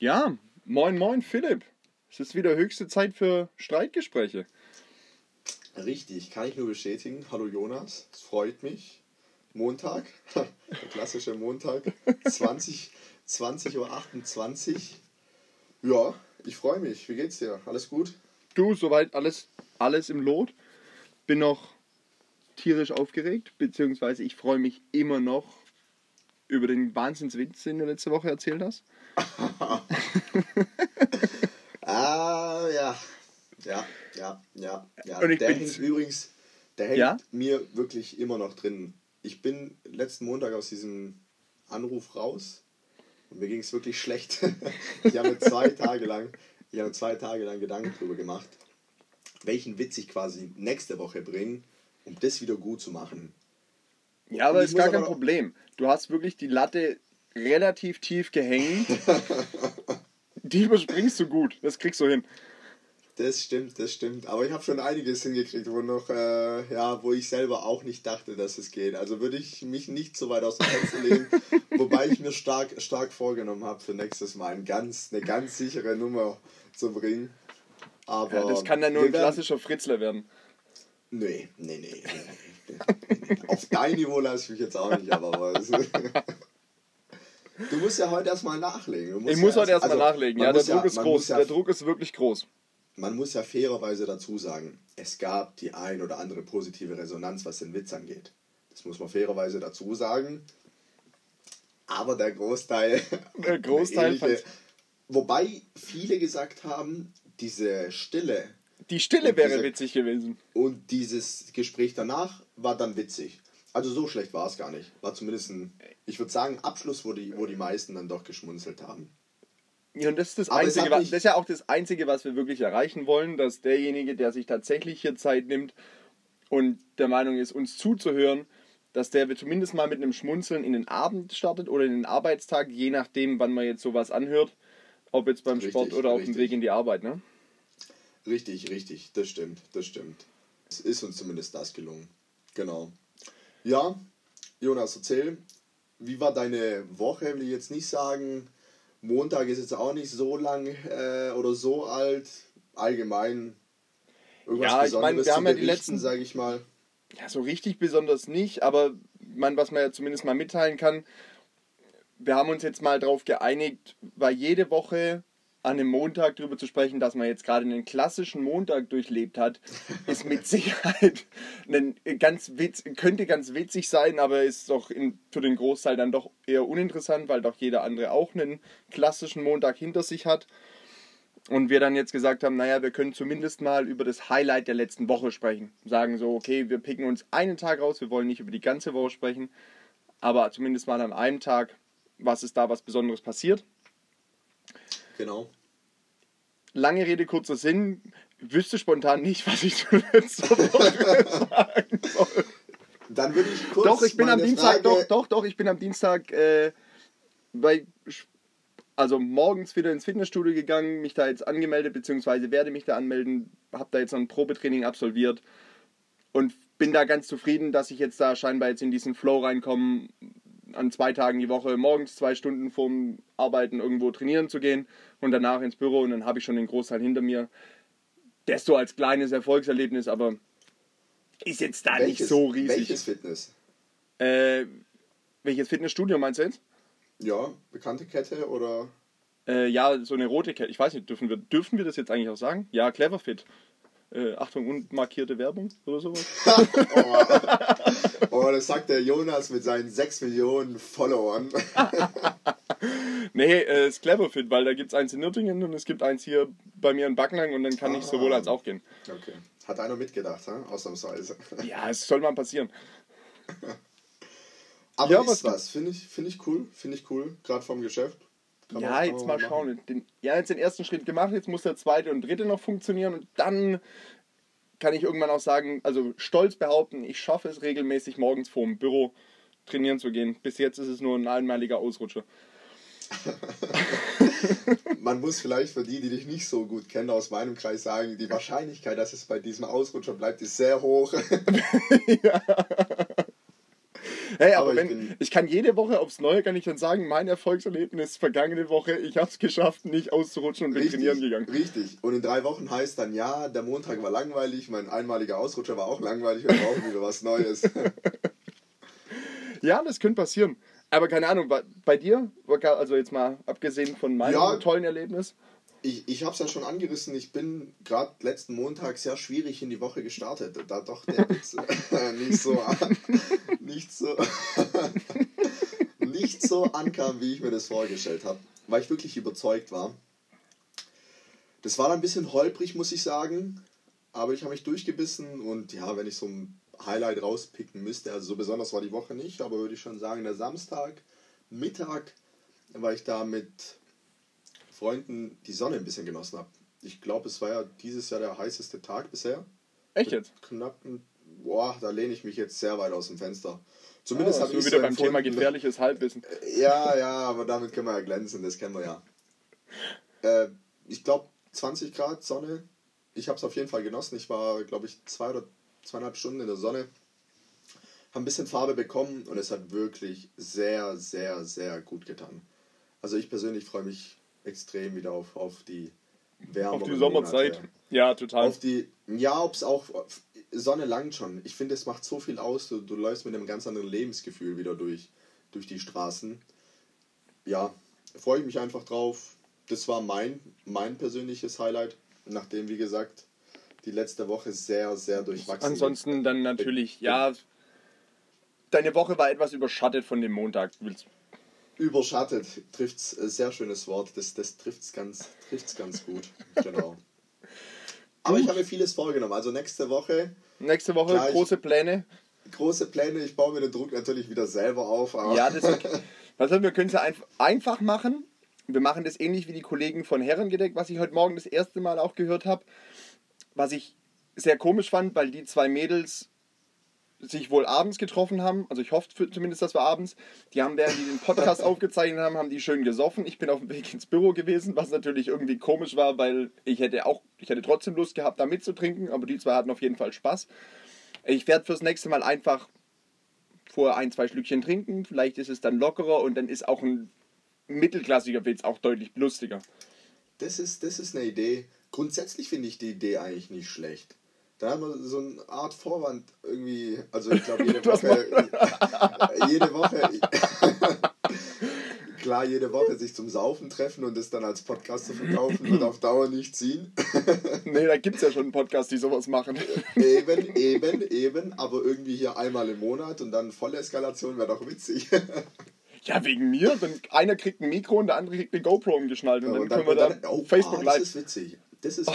Ja, moin moin Philipp. Es ist wieder höchste Zeit für Streitgespräche. Richtig, kann ich nur bestätigen. Hallo Jonas, es freut mich. Montag, der klassische Montag, 20, 20.28 Uhr. Ja, ich freue mich. Wie geht's dir? Alles gut? Du, soweit alles, alles im Lot. Bin noch tierisch aufgeregt, beziehungsweise ich freue mich immer noch über den Wahnsinnswitz, den du letzte Woche erzählt hast. ah, ja. Ja, ja, ja, ja. Und ich der hängt übrigens, der hängt Ja? mir wirklich immer noch drin. Ich bin letzten Montag aus diesem Anruf raus und mir ging es wirklich schlecht. ich habe zwei Tage lang, ich habe zwei Tage lang Gedanken darüber gemacht, welchen Witz ich quasi nächste Woche bringe, um das wieder gut zu machen. Ja, aber ist gar kein Problem. Du hast wirklich die Latte relativ tief gehängt. die überspringst du gut. Das kriegst du hin. Das stimmt, das stimmt. Aber ich habe schon einiges hingekriegt, wo noch, äh, ja, wo ich selber auch nicht dachte, dass es geht. Also würde ich mich nicht so weit aus dem Fenster lehnen, wobei ich mir stark, stark vorgenommen habe, für nächstes Mal ein ganz, eine ganz sichere Nummer zu bringen. Aber Ja, das kann dann nur ein klassischer Fritzler werden. Nee, nee, nee. nee, nee. Auf dein Niveau lasse ich mich jetzt auch nicht, aber was. Du musst ja heute erstmal nachlegen. Ich muss ja heute erstmal also, nachlegen. Ja, der muss Druck ist man groß. muss ja Der Druck ist wirklich groß. man muss ja fairerweise dazu sagen, es gab die ein oder andere positive Resonanz, was den Witz angeht. Das muss man fairerweise dazu sagen. Aber der Großteil. Der Großteil ähnliche- Wobei viele gesagt haben, diese Stille Die Stille wäre dieser- witzig gewesen. und dieses Gespräch danach war dann witzig. Also so schlecht war es gar nicht. War zumindest ein, ich würde sagen, Abschluss, wo die, wo die meisten dann doch geschmunzelt haben. Ja, und das ist das Aber Einzige, was, das ist ja auch das Einzige, was wir wirklich erreichen wollen, dass derjenige, der sich tatsächlich hier Zeit nimmt und der Meinung ist, uns zuzuhören, dass der zumindest mal mit einem Schmunzeln in den Abend startet oder in den Arbeitstag, je nachdem, wann man jetzt sowas anhört, ob jetzt beim Richtig, Sport oder auf dem. Weg in die Arbeit. Ne? Richtig, richtig, das stimmt, das stimmt. Es ist uns zumindest das gelungen. Genau. Ja, Jonas, erzähl, wie war deine Woche? Will ich jetzt nicht sagen. Montag ist jetzt auch nicht so lang äh, oder so alt. Allgemein. Irgendwas Ja, ich meine, Besonderes wir zu haben ja die letzten- sage ich mal. Ja, so richtig besonders nicht, aber man, was man ja zumindest mal mitteilen kann, wir haben uns jetzt mal darauf geeinigt, weil jede Woche an einem Montag darüber zu sprechen, dass man jetzt gerade einen klassischen Montag durchlebt hat, ist mit Sicherheit ein ganz witz, könnte ganz witzig sein, aber ist doch in, für den Großteil dann doch eher uninteressant, weil doch jeder andere auch einen klassischen Montag hinter sich hat. Und wir dann jetzt gesagt haben, naja, wir können zumindest mal über das Highlight der letzten Woche sprechen. Sagen so, okay, wir picken uns einen Tag raus, wir wollen nicht über die ganze Woche sprechen, aber zumindest mal an einem Tag, was ist da was Besonderes passiert. Genau. Lange Rede, kurzer Sinn, wüsste spontan nicht, was ich Woche sagen soll. Dann würde ich kurz. Doch, ich bin am Dienstag, Frage- doch, doch, doch, ich bin am Dienstag äh, bei, also morgens wieder ins Fitnessstudio gegangen, mich da jetzt angemeldet, beziehungsweise werde mich da anmelden, habe da jetzt noch ein Probetraining absolviert und bin da ganz zufrieden, dass ich jetzt da scheinbar jetzt in diesen Flow reinkomme, an zwei Tagen die Woche morgens zwei Stunden vorm Arbeiten irgendwo trainieren zu gehen und danach ins Büro und dann habe ich schon den Großteil hinter mir. Das so als kleines Erfolgserlebnis, aber ist jetzt da nicht so riesig. Welches Fitness? Äh, welches Fitnessstudio meinst du jetzt? Ja, bekannte Kette oder. Äh, ja, so eine rote Kette. Ich weiß nicht, dürfen wir, dürfen wir das jetzt eigentlich auch sagen? Ja, Cleverfit. Äh, Achtung, unmarkierte Werbung oder sowas. oh, oh, das sagt der Jonas mit seinen 6 Millionen Followern. nee, äh, ist Cleverfit, weil da gibt es eins in Nürtingen und es gibt eins hier bei mir in Backnang und dann kann ich Ah. sowohl als auch gehen. Okay. Hat einer mitgedacht, ha? ausnahmsweise. Ja, es soll mal passieren. Aber Ja, ist was- was, finde ich, finde ich cool, finde ich cool, gerade vom Geschäft. Kann ja, jetzt mal machen. schauen. Den, ja, jetzt den ersten Schritt gemacht, jetzt muss der zweite und dritte noch funktionieren und dann kann ich irgendwann auch sagen, also stolz behaupten, ich schaffe es regelmäßig morgens vorm Büro trainieren zu gehen. Bis jetzt ist es nur ein einmaliger Ausrutscher. Man muss vielleicht für die, die dich nicht so gut kennen, aus meinem Kreis sagen, die Wahrscheinlichkeit, dass es bei diesem Ausrutscher bleibt, ist sehr hoch. Hey, aber, Aber ich wenn, bin- ich kann jede Woche aufs Neue, kann ich dann sagen, mein Erfolgserlebnis vergangene Woche, ich habe es geschafft, nicht auszurutschen und bin trainieren gegangen. Richtig. Und in drei Wochen heißt dann, ja, der Montag war langweilig, mein einmaliger Ausrutscher war auch langweilig, wir brauchen wieder was Neues. Ja, das könnte passieren. Aber keine Ahnung, bei, bei dir, also jetzt mal abgesehen von meinem Ja. tollen Erlebnis, Ich, ich habe es ja schon angerissen, ich bin gerade letzten Montag sehr schwierig in die Woche gestartet. Da doch der Witz nicht so nicht so, nicht so ankam, wie ich mir das vorgestellt habe, weil ich wirklich überzeugt war. Das war dann ein bisschen holprig, muss ich sagen, aber ich habe mich durchgebissen und ja, wenn ich so ein Highlight rauspicken müsste, also so besonders war die Woche nicht, aber würde ich schon sagen, der Samstag, Mittag, war ich da mit Freunden die Sonne ein bisschen genossen habe. Ich glaube, es war ja dieses Jahr der heißeste Tag bisher. echt jetzt? Knapp, boah, da lehne ich mich jetzt sehr weit aus dem Fenster. Zumindest Ah, habe ich wir so wieder beim Thema gefährliches Halbwissen. Ja, ja, aber damit können wir ja glänzen, das kennen wir ja. Äh, ich glaube, 20 Grad Sonne. Ich habe es auf jeden Fall genossen. Ich war, glaube ich, zwei oder zweieinhalb Stunden in der Sonne. Habe ein bisschen Farbe bekommen und es hat wirklich sehr, sehr, sehr gut getan. Also ich persönlich freue mich extrem wieder auf, auf die Wärme. Auf die Sommerzeit. Ja, total. Auf die, ja, ob es auch, Sonne langt schon. Ich finde, es macht so viel aus. Du, du läufst mit einem ganz anderen Lebensgefühl wieder durch, durch die Straßen. Ja, freue ich mich einfach drauf. Das war mein, mein persönliches Highlight, nachdem, wie gesagt, die letzte Woche sehr, sehr durchwachsen Ansonsten dann natürlich, ja, deine Woche war etwas überschattet von dem Montag. Willst- Überschattet trifft's, äh, sehr schönes Wort. Das, das trifft's ganz, trifft's ganz gut. Genau. Aber ich habe mir vieles vorgenommen. Also nächste Woche Nächste Woche Gleich. große Pläne. große Pläne. Ich baue mir den Druck natürlich wieder selber auf. Ja, das ist okay. Also wir können es ja einf- einfach machen. Wir machen das ähnlich wie die Kollegen von Herrengedeck, was ich heute Morgen das erste Mal auch gehört habe. Was ich sehr komisch fand, weil die zwei Mädels sich wohl abends getroffen haben. Also ich hoffe zumindest, dass wir abends. Die haben, während die den Podcast aufgezeichnet haben, haben die schön gesoffen. Ich bin auf dem Weg ins Büro gewesen, was natürlich irgendwie komisch war, weil ich hätte auch, ich hätte trotzdem Lust gehabt, da mitzutrinken, aber die zwei hatten auf jeden Fall Spaß. Ich werde fürs nächste Mal einfach vorher ein, zwei Schlückchen trinken. Vielleicht ist es dann lockerer und dann ist auch ein mittelklassiger Witz auch deutlich lustiger. Das ist, das ist eine Idee. Grundsätzlich finde ich die Idee eigentlich nicht schlecht. Da haben wir so eine Art Vorwand irgendwie, also ich glaube jede Das Woche, jede Woche, klar, jede Woche sich zum Saufen treffen und das dann als Podcast zu verkaufen, wird auf Dauer nicht ziehen. Nee, da gibt es ja schon einen Podcast, die sowas machen. eben, eben, eben, aber irgendwie hier einmal im Monat und dann volle Eskalation wäre doch witzig. Ja, wegen mir. Dann einer kriegt ein Mikro und der andere kriegt eine GoPro umgeschnallt und dann Und können wir und da oh, Facebook ah, das Live. ist witzig. Das ist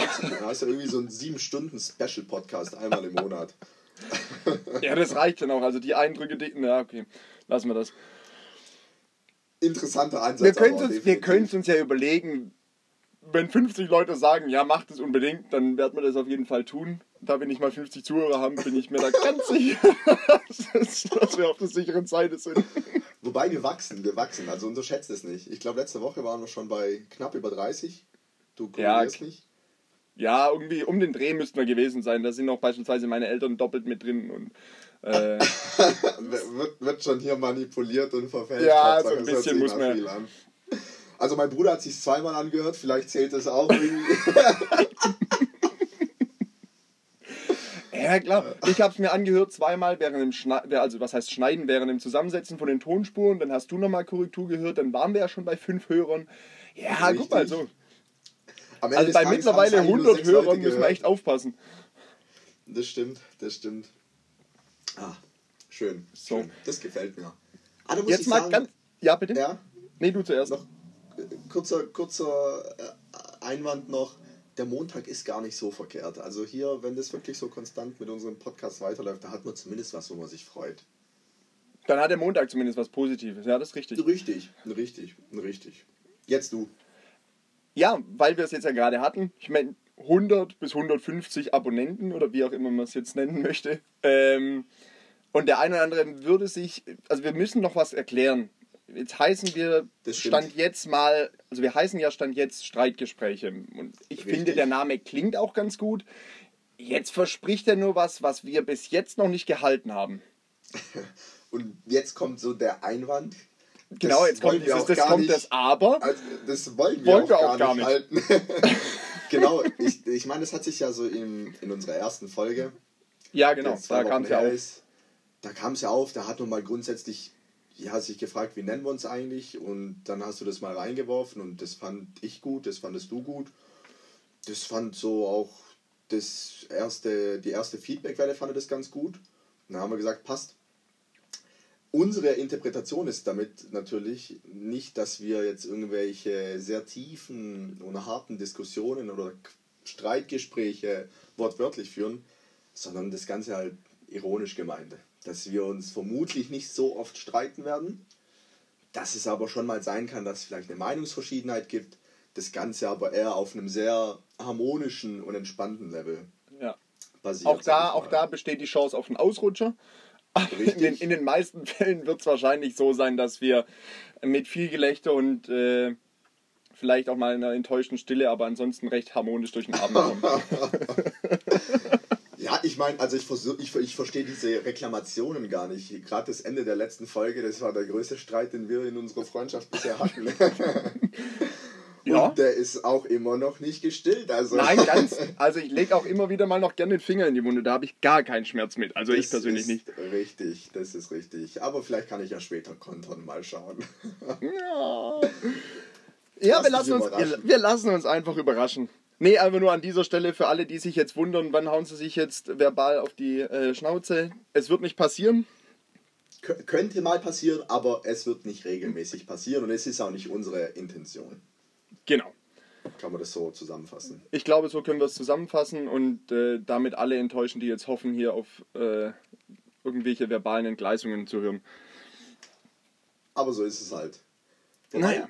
du irgendwie so einen 7-Stunden-Special-Podcast einmal im Monat. Ja, das reicht dann auch. Also die Eindrücke, die. Na, okay. Lassen wir das. Interessanter Ansatz. Wir können uns, wir uns ja überlegen, wenn 50 Leute sagen, ja, macht es unbedingt, dann werden wir das auf jeden Fall tun. Da wir nicht mal 50 Zuhörer haben, bin ich mir da ganz sicher, dass wir auf der sicheren Seite sind. Wobei wir wachsen, wir wachsen. Also unterschätzt es nicht. Ich glaube, letzte Woche waren wir schon bei knapp über 30. Du Ja, korrigierst k- mich. Ja, irgendwie um den Dreh müssten wir gewesen sein. Da sind auch beispielsweise meine Eltern doppelt mit drin. Und, äh, wird, wird schon hier manipuliert und verfälscht. Ja, Hauptsache, so ein bisschen muss man-. Also mein Bruder hat sich zweimal angehört, vielleicht zählt es auch irgendwie. ja, klar. Ich habe es mir angehört zweimal während dem Schneiden, also was heißt Schneiden, während dem Zusammensetzen von den Tonspuren. Dann hast du nochmal Korrektur gehört. Dann waren wir ja schon bei fünf Hörern. Ja, Richtig. guck mal, so. Also bei mittlerweile haben's eigentlich nur 100 sechs Leute Hörern müssen wir echt aufpassen. Das stimmt, das stimmt. Ah, schön. So. schön. Das gefällt mir. Ah, da muss Jetzt ich mal sagen, ganz. Ja, bitte? Ja, Nee, du zuerst. noch äh, kurzer, kurzer äh, Einwand noch. Der Montag ist gar nicht so verkehrt. Also hier, wenn das wirklich so konstant mit unserem Podcast weiterläuft, da hat man zumindest was, wo man sich freut. Dann hat der Montag zumindest was Positives. Ja, das ist richtig. Richtig, richtig, richtig. Jetzt du. Ja, weil wir es jetzt ja gerade hatten. Ich meine, 100 bis 150 Abonnenten oder wie auch immer man es jetzt nennen möchte. Ähm, und der eine oder andere würde sich, also wir müssen noch was erklären. Jetzt heißen wir. Stand jetzt mal, also wir heißen ja Stand jetzt Streitgespräche. Und ich Richtig. finde, der Name klingt auch ganz gut. Jetzt verspricht er nur was, was wir bis jetzt noch nicht gehalten haben. Und jetzt kommt so der Einwand. Genau, jetzt kommt, dieses, das, kommt nicht, das Aber. Also, das wollen wir, Wollen auch, wir gar auch gar nicht halten. genau, ich, ich meine, das hat sich ja so in, in unserer ersten Folge. Ja, genau, da kam es ja auf. Da kam es ja auf, da hat man mal grundsätzlich ja, sich gefragt, wie nennen wir uns eigentlich? Und dann hast du das mal reingeworfen und das fand ich gut, das fandest du gut. Das fand so auch das erste, die erste Feedbackwelle fand das ganz gut. Und dann haben wir gesagt, passt. Unsere Interpretation ist damit natürlich nicht, dass wir jetzt irgendwelche sehr tiefen und harten Diskussionen oder Streitgespräche wortwörtlich führen, sondern das Ganze halt ironisch gemeint. Dass wir uns vermutlich nicht so oft streiten werden, dass es aber schon mal sein kann, dass es vielleicht eine Meinungsverschiedenheit gibt, das Ganze aber eher auf einem sehr harmonischen und entspannten Level Ja. basiert. Auch da, auch da besteht die Chance auf einen Ausrutscher. In den, in den meisten Fällen wird es wahrscheinlich so sein, dass wir mit viel Gelächter und äh, vielleicht auch mal einer enttäuschten Stille, aber ansonsten recht harmonisch durch den Abend kommen. Ja, ich meine, also ich, versuch, ich, ich verstehe diese Reklamationen gar nicht. Gerade das Ende der letzten Folge, das war der größte Streit, den wir in unserer Freundschaft bisher hatten. Ja. Und der ist auch immer noch nicht gestillt. Also Nein, ganz. Also ich lege auch immer wieder mal noch gerne den Finger in die Wunde. Da habe ich gar keinen Schmerz mit. Also ich Das persönlich ist nicht. Richtig, das ist richtig. Aber vielleicht kann ich ja später kontern, mal schauen. Ja, ja wir, Lass lassen uns, wir, lassen uns einfach überraschen. Nee, aber nur an dieser Stelle für alle, die sich jetzt wundern, wann hauen sie sich jetzt verbal auf die äh, Schnauze. Es wird nicht passieren. Kö- könnte mal passieren, aber es wird nicht regelmäßig passieren und es ist auch nicht unsere Intention. Kann man das so zusammenfassen? Ich glaube, so können wir es zusammenfassen und äh, damit alle enttäuschen, die jetzt hoffen, hier auf äh, irgendwelche verbalen Entgleisungen zu hören. Aber so ist es halt. Naja.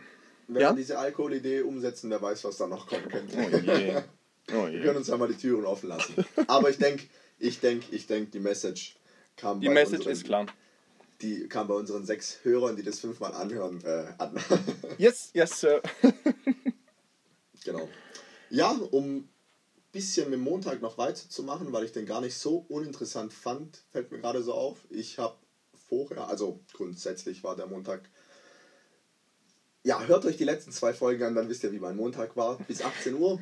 Wenn Ja? wir diese Alkoholidee umsetzen, wer weiß, was da noch kommen könnte. Oh je. Oh Wir je. können uns ja mal die Türen offen lassen. Aber ich denke, ich denke, ich denke, die Message kam Die bei Message unseren, ist klar. Die kam bei unseren sechs Hörern, die das fünfmal anhören, äh, an. Yes, yes, Sir. genau. Ja, um ein bisschen mit Montag noch weiterzumachen, weil ich den gar nicht so uninteressant fand, fällt mir gerade so auf. Ich habe vorher, also grundsätzlich war der Montag. Ja, hört euch die letzten zwei Folgen an, dann wisst ihr, wie mein Montag war, bis 18 Uhr.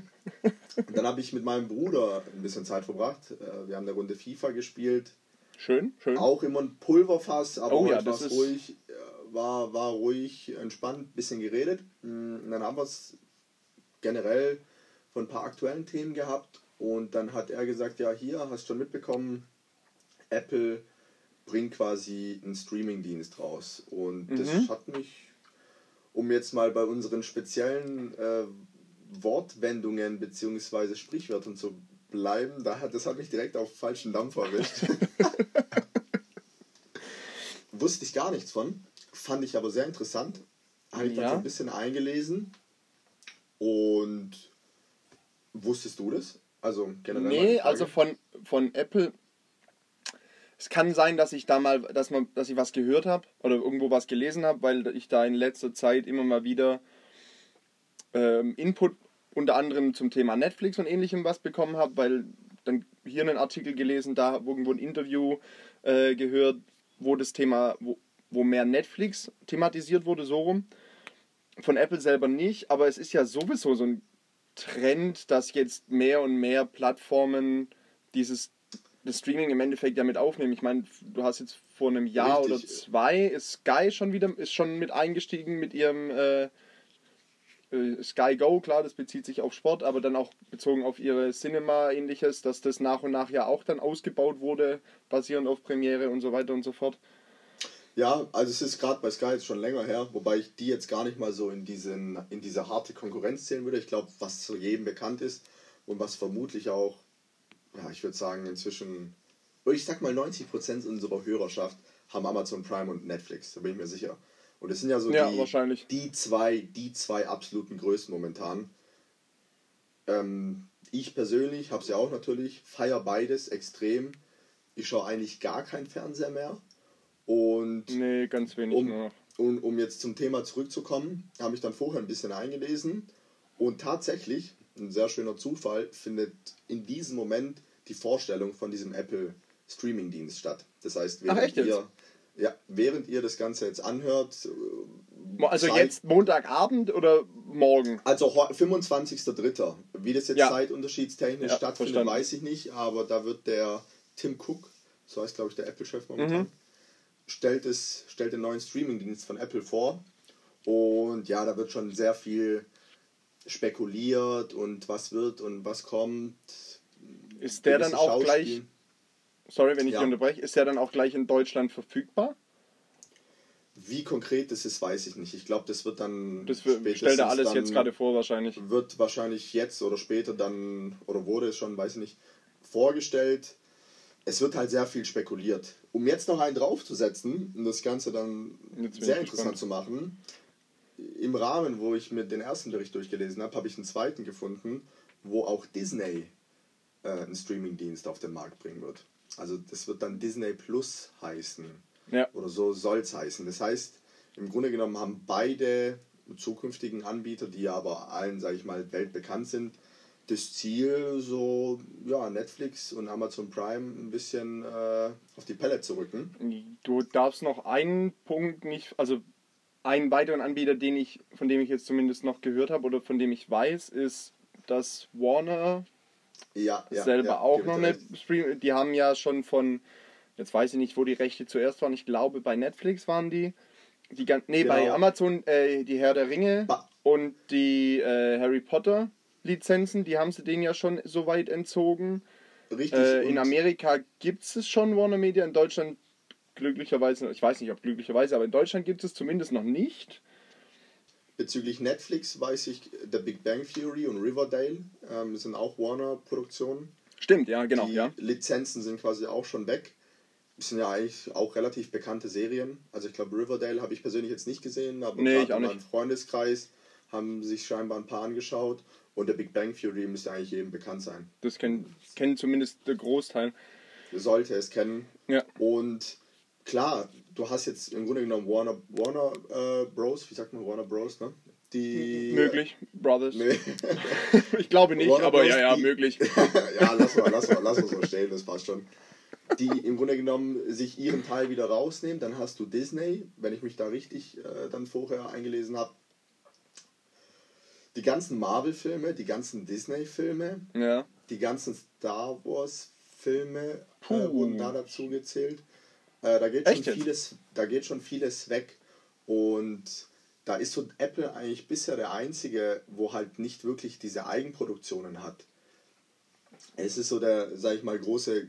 Und dann habe ich mit meinem Bruder ein bisschen Zeit verbracht. Äh, Wir haben eine Runde FIFA gespielt. Schön, schön. Auch immer ein Pulverfass, aber Oh ja, war es ruhig, äh, war, war ruhig, entspannt, bisschen geredet. Mm, Und dann haben wir es generell von ein paar aktuellen Themen gehabt. Und dann hat er gesagt, ja hier, hast schon mitbekommen, Apple bringt quasi einen Streaming-Dienst raus. Und das Mhm. hat mich, um jetzt mal bei unseren speziellen äh, Wortwendungen bzw. Sprichwörtern zu bleiben, da hat, das hat mich direkt auf falschen Dampf erwischt. Wusste ich gar nichts von, fand ich aber sehr interessant. Habe ich dann Ja. so ein bisschen eingelesen. Und wusstest du das? Also generell. Nee, also von, von Apple. Es kann sein, dass ich da mal, dass man, dass ich was gehört habe oder irgendwo was gelesen habe, weil ich da in letzter Zeit immer mal wieder ähm, Input unter anderem zum Thema Netflix und ähnlichem was bekommen habe, weil dann hier einen Artikel gelesen, da irgendwo ein Interview äh, gehört, wo das Thema, wo, wo mehr Netflix thematisiert wurde, so rum. Von Apple selber nicht, aber es ist ja sowieso so ein Trend, dass jetzt mehr und mehr Plattformen dieses das Streaming im Endeffekt ja mit aufnehmen. Ich meine, du hast jetzt vor einem Jahr oder Richtig. zwei ist Sky schon wieder ist schon mit eingestiegen mit ihrem äh, äh, Sky Go, klar, das bezieht sich auf Sport, aber dann auch bezogen auf ihre Cinema ähnliches, dass das nach und nach ja auch dann ausgebaut wurde, basierend auf Premiere und so weiter und so fort. Ja, also es ist gerade bei Sky jetzt schon länger her, wobei ich die jetzt gar nicht mal so in, diesen, in diese harte Konkurrenz zählen würde. Ich glaube, was zu jedem bekannt ist und was vermutlich auch, ja, ich würde sagen, inzwischen, ich sag mal 90% unserer Hörerschaft haben Amazon Prime und Netflix, da bin ich mir sicher. Und es sind ja so Ja, die, die zwei, die zwei absoluten Größen momentan. Ähm, ich persönlich habe es ja auch natürlich, feiere beides extrem. Ich schaue eigentlich gar kein Fernseher mehr. Und Nee, ganz wenig um, nur noch. um, jetzt zum Thema zurückzukommen, habe ich dann vorher ein bisschen eingelesen und tatsächlich, ein sehr schöner Zufall, findet in diesem Moment die Vorstellung von diesem Apple Streaming-Dienst statt. Das heißt, Ach, während jetzt? ihr, Ja, während ihr das Ganze jetzt anhört. äh, Also Zeit- jetzt Montagabend oder morgen? Also heu- 25.03. Wie das jetzt Ja. zeitunterschiedstechnisch Ja, stattfindet, verstanden. weiß ich nicht, aber da wird der Tim Cook, so heißt glaube ich der Apple-Chef momentan, Mhm. Stellt, es, stellt den neuen Streaming-Dienst von Apple vor. Und ja, da wird schon sehr viel spekuliert und was wird und was kommt. Ist der dann auch gleich, sorry, wenn ich Ja. unterbreche, ist der dann auch gleich in Deutschland verfügbar? Wie konkret das ist, weiß ich nicht. Ich glaube, das wird dann. Das stellt er alles jetzt gerade vor wahrscheinlich. wird wahrscheinlich jetzt oder später dann, oder wurde es schon, weiß ich nicht, vorgestellt. Es wird halt sehr viel spekuliert. Um jetzt noch einen draufzusetzen und das Ganze dann sehr interessant gespannt. zu machen, im Rahmen, wo ich mir den ersten Bericht durchgelesen habe, habe ich einen zweiten gefunden, wo auch Disney äh, einen Streamingdienst auf den Markt bringen wird. Also das wird dann Disney Plus heißen. Ja. Oder so soll es heißen. Das heißt, im Grunde genommen haben beide zukünftigen Anbieter, die aber allen, sage ich mal, weltbekannt sind, das Ziel, so ja, Netflix und Amazon Prime ein bisschen äh, auf die Pelle zu rücken. Du darfst noch einen Punkt nicht, also einen weiteren Anbieter, den ich, von dem ich jetzt zumindest noch gehört habe oder von dem ich weiß, ist, dass Warner Ja, ja, selber ja, auch noch eine. Stream. Die haben ja schon von, jetzt weiß ich nicht, wo die Rechte zuerst waren. Ich glaube, bei Netflix waren die. die nee, bei Genau. Amazon äh, die Herr der Ringe Ba- und die äh, Harry Potter Lizenzen, die haben sie denen ja schon so weit entzogen. Richtig. Äh, in Amerika gibt es schon Warner Media, in Deutschland glücklicherweise, ich weiß nicht, ob glücklicherweise, aber in Deutschland gibt es zumindest noch nicht. Bezüglich Netflix weiß ich, The Big Bang Theory und Riverdale ähm, sind auch Warner-Produktionen. Stimmt, ja, genau, die ja. Lizenzen sind quasi auch schon weg. Das sind ja eigentlich auch relativ bekannte Serien. Also ich glaube, Riverdale habe ich persönlich jetzt nicht gesehen, aber Nee, in meinem Freundeskreis haben sich scheinbar ein paar angeschaut. Und der Big Bang Theory müsste eigentlich jedem bekannt sein. Das kennen, kennen zumindest der Großteil. Sollte es kennen. Ja. Und klar, du hast jetzt im Grunde genommen Warner, Warner äh, Bros, wie sagt man Warner Bros, ne? Die, Möglich, Brothers. Ich glaube nicht, Warner aber Bros. ja, ja, die- möglich. ja, lass mal, lass mal, lass mal so stehen, das passt schon. Die im Grunde genommen sich ihren Teil wieder rausnehmen, dann hast du Disney, wenn ich mich da richtig äh, dann vorher eingelesen habe. Die ganzen Marvel-Filme, die ganzen Disney-Filme, Ja. die ganzen Star Wars-Filme äh, wurden da dazu gezählt. Äh, da, geht Echt schon jetzt? vieles, da geht schon vieles weg. Und da ist so Apple eigentlich bisher der einzige, wo halt nicht wirklich diese Eigenproduktionen hat. Es ist so der, sag ich mal, große äh,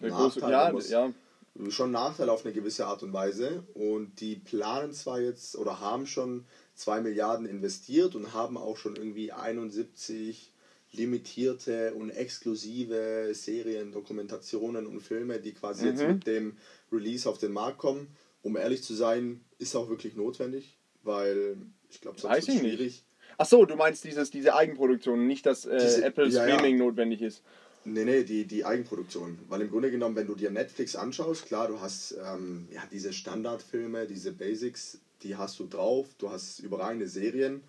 Der Nachteil. große, ja, ja, schon Nachteil auf eine gewisse Art und Weise. Und die planen zwar jetzt oder haben schon 2 Milliarden investiert und haben auch schon irgendwie 71 limitierte und exklusive Serien, Dokumentationen und Filme, die quasi jetzt Mhm. mit dem Release auf den Markt kommen. Um ehrlich zu sein, ist auch wirklich notwendig, weil ich glaube, sonst wird ich nicht. schwierig. Ach so, du meinst dieses, diese Eigenproduktion, nicht dass äh, Diese- Apple ja, ja. Streaming notwendig ist. Nee, nee, die, die Eigenproduktion. Weil im Grunde genommen, wenn du dir Netflix anschaust, klar, du hast ähm, ja, diese Standardfilme, diese Basics, die hast du drauf, du hast überragende Serien.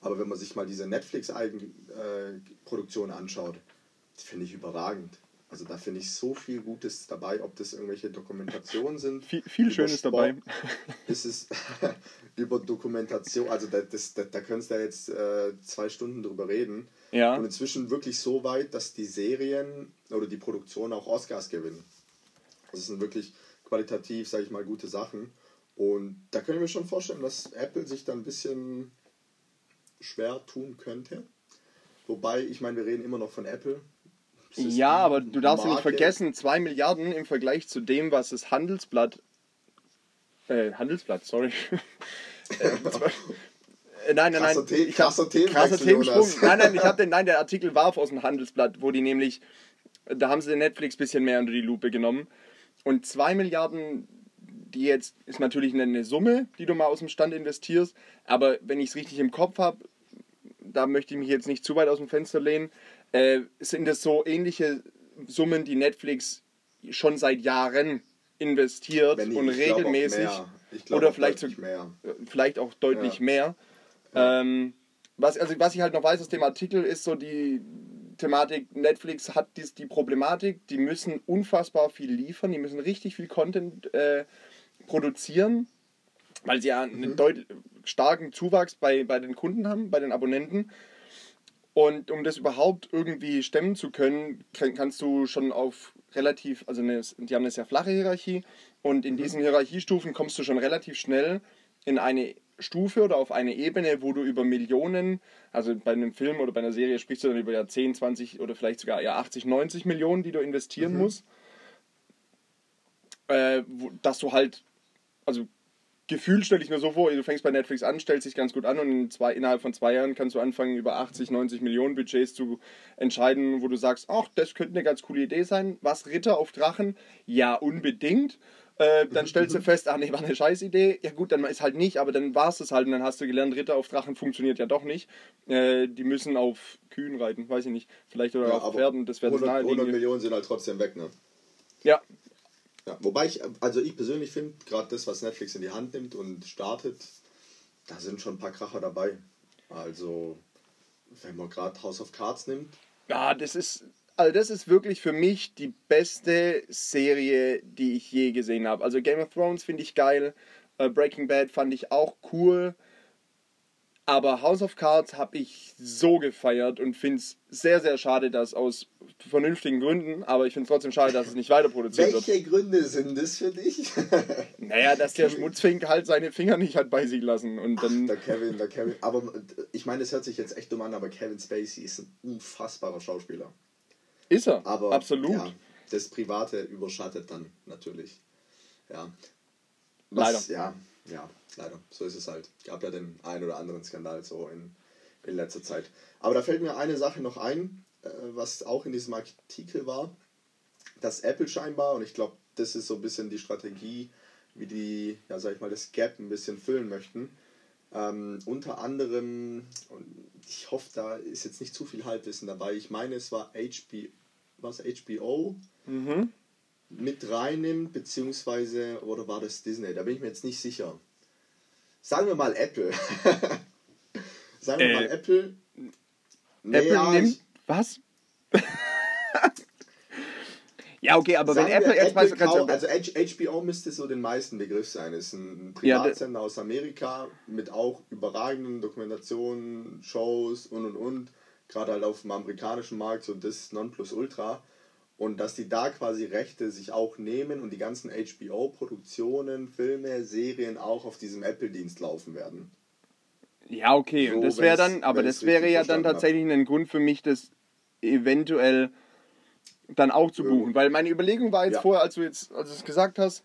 Aber wenn man sich mal diese Netflix-Eigenproduktion anschaut, die finde ich überragend. Also da finde ich so viel Gutes dabei, ob das irgendwelche Dokumentationen sind. Viel, viel Schönes Sport, dabei. ist es über Dokumentation, also da, das, da, da könntest du ja jetzt äh, zwei Stunden drüber reden. Ja. Und inzwischen wirklich so weit, dass die Serien oder die Produktion auch Oscars gewinnen. Das sind wirklich qualitativ, sage ich mal, gute Sachen. Und da können wir schon vorstellen, dass Apple sich da ein bisschen schwer tun könnte. Wobei, ich meine, wir reden immer noch von Apple. Ist Ja, aber du darfst ja nicht Marke. vergessen, 2 Milliarden im Vergleich zu dem, was das Handelsblatt. Äh, Handelsblatt, sorry. äh, nein, nein, nein. Krasser ich hab- krasser Themenwechsel, krasser Themensprung. Nein, nein, ich habe den, nein, der Artikel war aus dem Handelsblatt, wo die nämlich, da haben sie Netflix ein bisschen mehr unter die Lupe genommen. Und 2 Milliarden, die jetzt, ist natürlich eine, Summe, die du mal aus dem Stand investierst. Aber wenn ich es richtig im Kopf habe, da möchte ich mich jetzt nicht zu weit aus dem Fenster lehnen, äh, sind das so ähnliche Summen, die Netflix schon seit Jahren investiert ich- und ich regelmäßig oder vielleicht, so, äh, vielleicht auch deutlich Ja. mehr. Ähm, was, also, was ich halt noch weiß aus dem Artikel ist so die Thematik, Netflix hat dies, die Problematik, die müssen unfassbar viel liefern, die müssen richtig viel Content äh, produzieren, weil sie ja einen deut starken Zuwachs bei, bei den Kunden haben, bei den Abonnenten. Und um das überhaupt irgendwie stemmen zu können, kann, kannst du schon auf relativ, also eine, die haben eine sehr flache Hierarchie. Und in diesen Hierarchiestufen kommst du schon relativ schnell in eine Stufe oder auf eine Ebene, wo du über Millionen, also bei einem Film oder bei einer Serie sprichst du dann über ja 10, 20 oder vielleicht sogar ja 80, 90 Millionen, die du investieren musst, äh, wo, dass du halt, also Gefühl stelle ich mir so vor, du fängst bei Netflix an, stellst dich ganz gut an und in zwei, innerhalb von zwei Jahren kannst du anfangen, über 80, 90 Millionen Budgets zu entscheiden, wo du sagst, ach, das könnte eine ganz coole Idee sein. Was, Ritter auf Drachen? Ja, unbedingt. Äh, dann stellst du fest, ach nee, war eine Scheißidee. Ja gut, dann ist halt nicht, aber dann war es das halt und dann hast du gelernt, Ritter auf Drachen funktioniert ja doch nicht. Äh, die müssen auf Kühen reiten, weiß ich nicht. Vielleicht oder Ja, auf Pferden, das wäre das 100, 100 naheliegende. Millionen sind halt trotzdem weg, ne? Ja, Ja, wobei ich, also ich persönlich finde, gerade das, was Netflix in die Hand nimmt und startet, da sind schon ein paar Kracher dabei. Also, wenn man gerade House of Cards nimmt, Ja, das ist, also das ist wirklich für mich die beste Serie, die ich je gesehen habe. Also Game of Thrones finde ich geil, äh, Breaking Bad fand ich auch cool, aber House of Cards habe ich so gefeiert und finde es sehr, sehr schade, dass aus vernünftigen Gründen, aber ich finde es trotzdem schade, dass es nicht weiter produziert wird. welche Gründe sind das für dich? Naja, dass der Schmutzfink halt seine Finger nicht hat bei sich lassen und dann... der Kevin, der Kevin, aber ich meine, es hört sich jetzt echt dumm an, aber Kevin Spacey ist ein unfassbarer Schauspieler. Ist er, Aber absolut. Ja, das Private überschattet dann natürlich. Ja. Leider. Ja, ja, leider. So ist es halt. Gab ja den ein oder anderen Skandal so in, in letzter Zeit. Aber da fällt mir eine Sache noch ein, äh, was auch in diesem Artikel war, dass Apple scheinbar, und ich glaube, das ist so ein bisschen die Strategie, wie die, ja, sag ich mal, das Gap ein bisschen füllen möchten. Ähm, unter anderem, ich hoffe, da ist jetzt nicht zu viel Halbwissen dabei. Ich meine, es war HBO, was HBO Mhm. Mit reinnimmt, beziehungsweise, oder war das Disney? Da bin ich mir jetzt nicht sicher. Sagen wir mal Apple. Sagen wir Äh, mal Apple. Apple Naja, nimmt... ich- Was? ja, okay, aber wenn Apple... wir, Jetzt weiß, kannst kau- du, also HBO müsste so den meisten Begriff sein. Es ist ein Ja, Privatsender aus Amerika mit auch überragenden Dokumentationen, Shows und und und. Gerade halt auf dem amerikanischen Markt so das Nonplusultra. Und dass die da quasi Rechte sich auch nehmen und die ganzen HBO-Produktionen, Filme, Serien auch auf diesem Apple-Dienst laufen werden. Ja, okay, So, und das wäre dann, aber das wäre ja dann verstanden hab. tatsächlich ein Grund für mich, das eventuell dann auch zu buchen. Weil meine Überlegung war jetzt Ja. vorher, als du jetzt, als du es gesagt hast,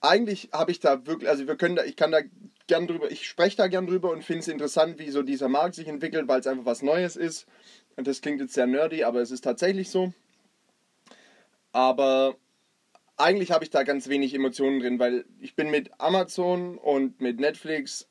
eigentlich habe ich da wirklich, also wir können da, ich kann da gern drüber, ich spreche da gern drüber und finde es interessant, wie so dieser Markt sich entwickelt, weil es einfach was Neues ist. Und das klingt jetzt sehr nerdy, aber es ist tatsächlich so. Aber eigentlich habe ich da ganz wenig Emotionen drin, weil ich bin mit Amazon und mit Netflix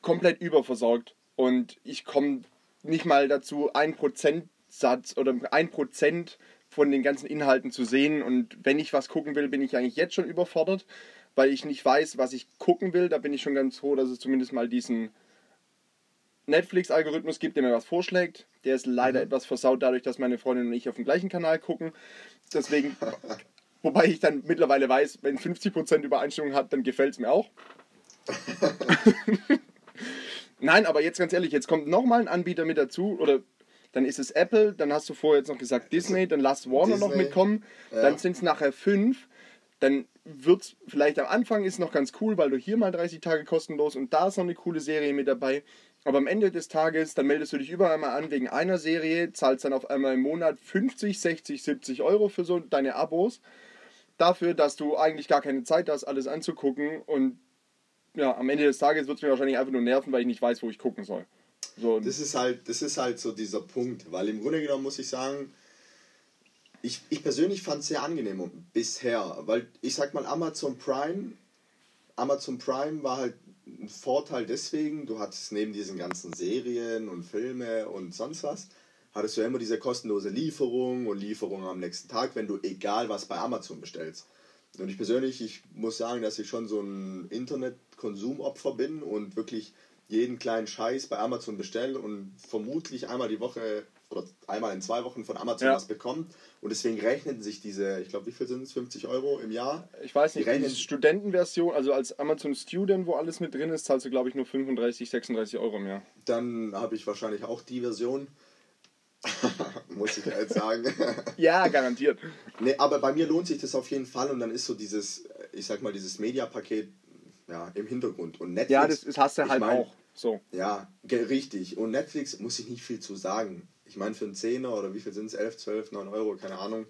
komplett überversorgt und ich komme nicht mal dazu, ein Prozentsatz oder ein Prozent von den ganzen Inhalten zu sehen und wenn ich was gucken will, bin ich eigentlich jetzt schon überfordert, weil ich nicht weiß, was ich gucken will. Da bin ich schon ganz froh, dass es zumindest mal diesen Netflix-Algorithmus gibt, der mir was vorschlägt. Der ist leider etwas versaut dadurch, dass meine Freundin und ich auf dem gleichen Kanal gucken. Deswegen, wobei ich dann mittlerweile weiß, wenn 50% Übereinstimmung hat, dann gefällt es mir auch. Nein, aber jetzt ganz ehrlich, jetzt kommt nochmal ein Anbieter mit dazu oder dann ist es Apple, dann hast du vorher jetzt noch gesagt Disney, dann lass Warner noch Disney, mitkommen, ja. dann sind es nachher fünf, dann wird vielleicht am Anfang ist noch ganz cool, weil du hier mal 30 Tage kostenlos und da ist noch eine coole Serie mit dabei. Aber am Ende des Tages, dann meldest du dich überall mal an wegen einer Serie, zahlst dann auf einmal im Monat 50, 60, 70 Euro für so deine Abos. Dafür, dass du eigentlich gar keine Zeit hast, alles anzugucken. Und ja, am Ende des Tages wird es mir wahrscheinlich einfach nur nerven, weil ich nicht weiß, wo ich gucken soll. So, Das ist halt, das ist halt so dieser Punkt, weil im Grunde genommen muss ich sagen, ich, ich persönlich fand es sehr angenehm bisher, weil ich sag mal Amazon Prime, Amazon Prime war halt ein Vorteil deswegen, du hattest neben diesen ganzen Serien und Filme und sonst was, hattest du immer diese kostenlose Lieferung und Lieferung am nächsten Tag, wenn du egal was bei Amazon bestellst. Und ich persönlich, ich muss sagen, dass ich schon so ein Internetkonsumopfer bin und wirklich jeden kleinen Scheiß bei Amazon bestellt und vermutlich einmal die Woche oder einmal in zwei Wochen von Amazon Ja. was bekommt. Und deswegen rechnen sich diese, ich glaube, wie viel sind es? 50 Euro im Jahr? Ich weiß nicht, Die rechnen- Studentenversion, also als Amazon Student, wo alles mit drin ist, zahlst du, glaube ich, nur 35, 36 Euro im Jahr. Dann habe ich wahrscheinlich auch die Version. Muss ich jetzt sagen. Ja, garantiert. nee, aber bei mir lohnt sich das auf jeden Fall und dann ist so dieses, ich sag mal, dieses Media-Paket ja, im Hintergrund. Und Netflix. Ja, das ist, hast du halt mein, auch. So. Ja, richtig. Und Netflix muss ich nicht viel zu sagen. Ich meine, für einen Zehner oder wie viel sind es? 11, 12, 9 Euro, keine Ahnung.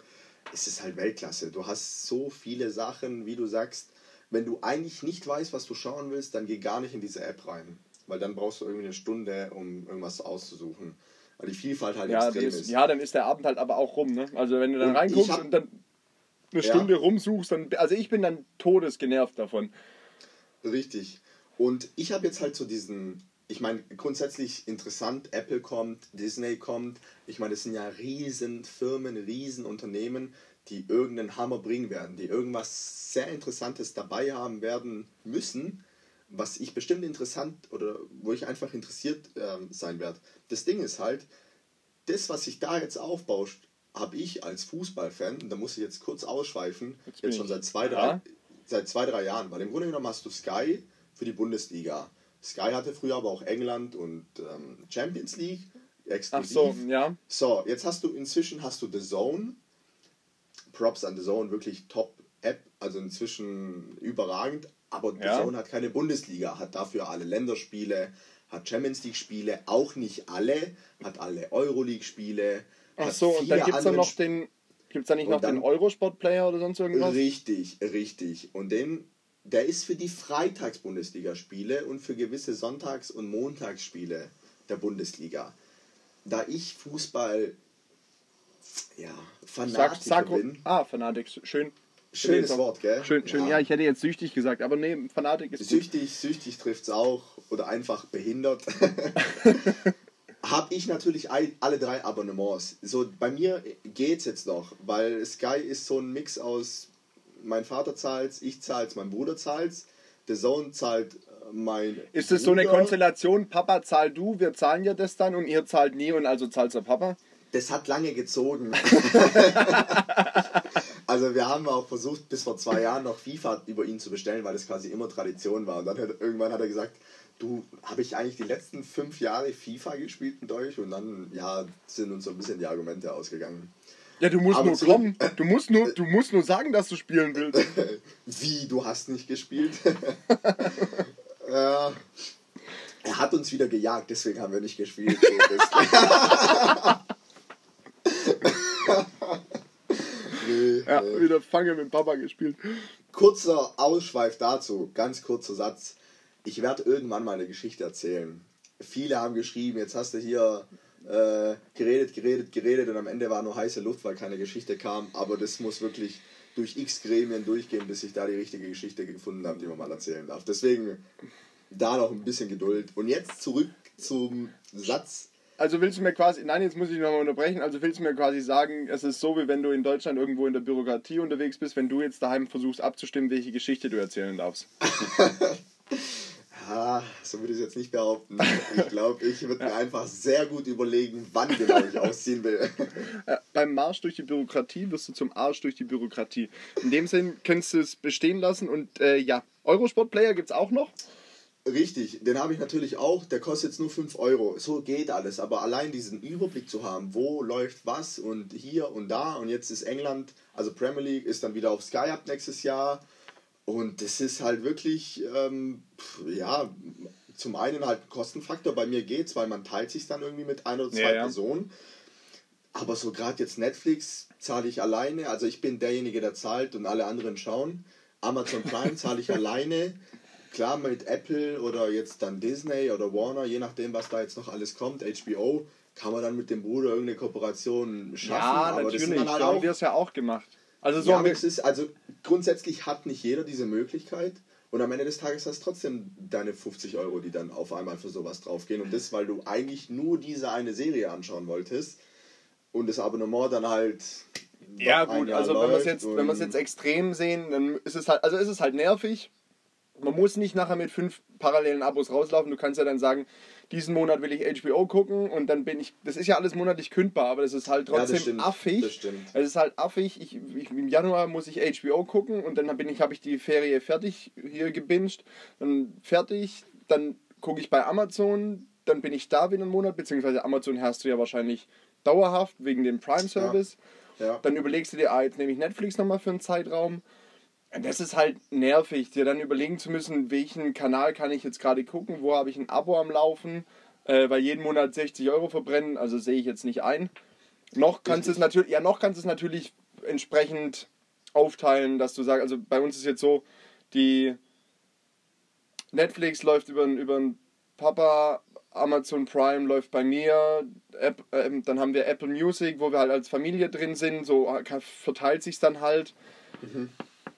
Es ist halt Weltklasse. Du hast so viele Sachen, wie du sagst. Wenn du eigentlich nicht weißt, was du schauen willst, dann geh gar nicht in diese App rein. Weil dann brauchst du irgendwie eine Stunde, um irgendwas auszusuchen. Weil die Vielfalt halt Ja, extrem ist, ist. ja, dann ist der Abend halt aber auch rum. Ne? Also wenn du dann Und reinguckst hab- und dann eine Ja. Stunde rumsuchst, dann. Also ich bin dann todesgenervt davon. Richtig. Und ich habe jetzt halt so diesen, ich meine, grundsätzlich interessant, Apple kommt, Disney kommt. Ich meine, das sind ja riesen Firmen, riesen Unternehmen, die irgendeinen Hammer bringen werden, die irgendwas sehr Interessantes dabei haben werden müssen, was ich bestimmt interessant oder wo ich einfach interessiert ähm, sein werde. Das Ding ist halt, das, was sich da jetzt aufbauscht, habe ich als Fußballfan, und da muss ich jetzt kurz ausschweifen, Jetzt schon seit zwei, Ja. drei, seit zwei, drei Jahren. Weil im Grunde genommen hast du Sky für die Bundesliga. Sky hatte früher aber auch England und ähm, Champions League Ach exklusiv. so, ja. So, jetzt hast du inzwischen hast du The Zone. Props an The Zone, wirklich Top-App, also inzwischen überragend. Aber The Ja. Zone hat keine Bundesliga, hat dafür alle Länderspiele, hat Champions League-Spiele, auch nicht alle, hat alle Euroleague-Spiele. Ach so, und dann gibt es da andere noch den. Gibt es da nicht noch dann- den Eurosport-Player oder sonst irgendwas? Richtig, richtig. Und den, der ist für die Freitags-Bundesligaspiele und für gewisse Sonntags- und Montagsspiele der Bundesliga. Da ich Fußball, ja, Sag, Fanatiker sag, bin. ah, Fanatik, schön. Schönes Schön, Wort, gell? Schön, schön. Ja. ich hätte jetzt süchtig gesagt, aber nee, Fanatik ist gut. Süchtig, süchtig trifft es auch. Oder einfach behindert. Habe ich natürlich all- alle drei Abonnements. So, bei mir geht's jetzt noch, weil Sky ist so ein Mix aus mein Vater zahlt's, ich zahlt's, mein Bruder zahlt's, der Sohn zahlt äh, mein. Ist es so eine. Konstellation, Papa zahlt du, wir zahlen ja das dann und ihr zahlt nie und also zahlt der Papa? Das hat lange gezogen. also wir haben auch versucht, bis vor zwei Jahren noch FIFA über ihn zu bestellen, weil das quasi immer Tradition war. Und dann hat, irgendwann hat er gesagt, du, habe ich eigentlich die letzten fünf Jahre FIFA gespielt mit euch? Und dann, ja, sind uns so ein bisschen die Argumente ausgegangen. Ja, du musst Aber nur kommen. Du musst nur, du musst nur sagen, dass du spielen willst. Wie, du hast nicht gespielt? äh, er hat uns wieder gejagt, deswegen haben wir nicht gespielt. Nee, Ja, nee. wieder Fange mit Papa gespielt. Kurzer Ausschweif dazu, ganz kurzer Satz. Ich werde irgendwann mal eine Geschichte erzählen. Viele haben geschrieben, jetzt hast du hier äh, geredet, geredet, geredet und am Ende war nur heiße Luft, weil keine Geschichte kam. Aber das muss wirklich durch x Gremien durchgehen, bis ich da die richtige Geschichte gefunden habe, die man mal erzählen darf. Deswegen da noch ein bisschen Geduld. Und jetzt zurück zum Satz. Also willst du mir quasi, nein, jetzt muss ich nochmal unterbrechen, also willst du mir quasi sagen, es ist so, wie wenn du in Deutschland irgendwo in der Bürokratie unterwegs bist, wenn du jetzt daheim versuchst abzustimmen, welche Geschichte du erzählen darfst. Ah, so würde ich es jetzt nicht behaupten. Ich glaube, ich würde mir einfach sehr gut überlegen, wann genau ich ausziehen will. Äh, beim Marsch durch die Bürokratie wirst du zum Arsch durch die Bürokratie. In dem Sinn könntest du es bestehen lassen und äh, ja, Eurosport-Player gibt es auch noch. Richtig, den habe ich natürlich auch. Der kostet jetzt nur 5 Euro. So geht alles. Aber allein diesen Überblick zu haben, wo läuft was und hier und da. Und jetzt ist England, also Premier League, ist dann wieder auf Sky ab nächstes Jahr. Und das ist halt wirklich, ähm, ja, zum einen halt ein Kostenfaktor. Bei mir geht's, weil man teilt sich dann irgendwie mit ein oder zwei Ja, ja. Personen. Aber so gerade jetzt Netflix zahle ich alleine. Also ich bin derjenige, der zahlt und alle anderen schauen. Amazon Prime zahle ich alleine. Klar, mit Apple oder jetzt dann Disney oder Warner, je nachdem, was da jetzt noch alles kommt, HBO, kann man dann mit dem Bruder irgendeine Kooperation schaffen. ja, aber das natürlich. sind dann halt so haben auch wir es ja auch gemacht. Also so ja, haben aber es ist, also grundsätzlich hat nicht jeder diese Möglichkeit. Und am Ende des Tages hast du trotzdem deine 50 Euro, die dann auf einmal für sowas draufgehen. Und das, weil du eigentlich nur diese eine Serie anschauen wolltest und das Abonnement dann halt. Ja gut, also wenn wir es jetzt, wenn jetzt extrem sehen, dann ist es halt, also ist es halt nervig. man muss nicht nachher mit fünf parallelen Abos rauslaufen. Du kannst ja dann sagen, diesen Monat will ich HBO gucken und dann bin ich. Das ist ja alles monatlich kündbar, aber das ist halt Ja, das trotzdem stimmt, affig. das stimmt. Es ist halt affig. Ich, ich, Im Januar muss ich HBO gucken und dann bin ich, habe ich die Ferie fertig hier gebinged. Dann fertig, dann gucke ich bei Amazon, dann bin ich da wieder einen Monat, beziehungsweise Amazon hast du ja wahrscheinlich dauerhaft wegen dem Prime-Service. Ja. Dann überlegst du dir, ah, jetzt nehme ich Netflix nochmal für einen Zeitraum. Das ist halt nervig, dir dann überlegen zu müssen, welchen Kanal kann ich jetzt gerade gucken, wo habe ich ein Abo am Laufen, äh, weil jeden Monat 60 Euro verbrennen, also sehe ich jetzt nicht ein. Noch kannst du es natürlich, ja, noch kannst es natürlich entsprechend aufteilen, dass du sagst, also bei uns ist jetzt so, die Netflix läuft über, über einen Papa, Amazon Prime läuft bei mir, App, ähm, dann haben wir Apple Music, wo wir halt als Familie drin sind, so kann- verteilt sich dann halt.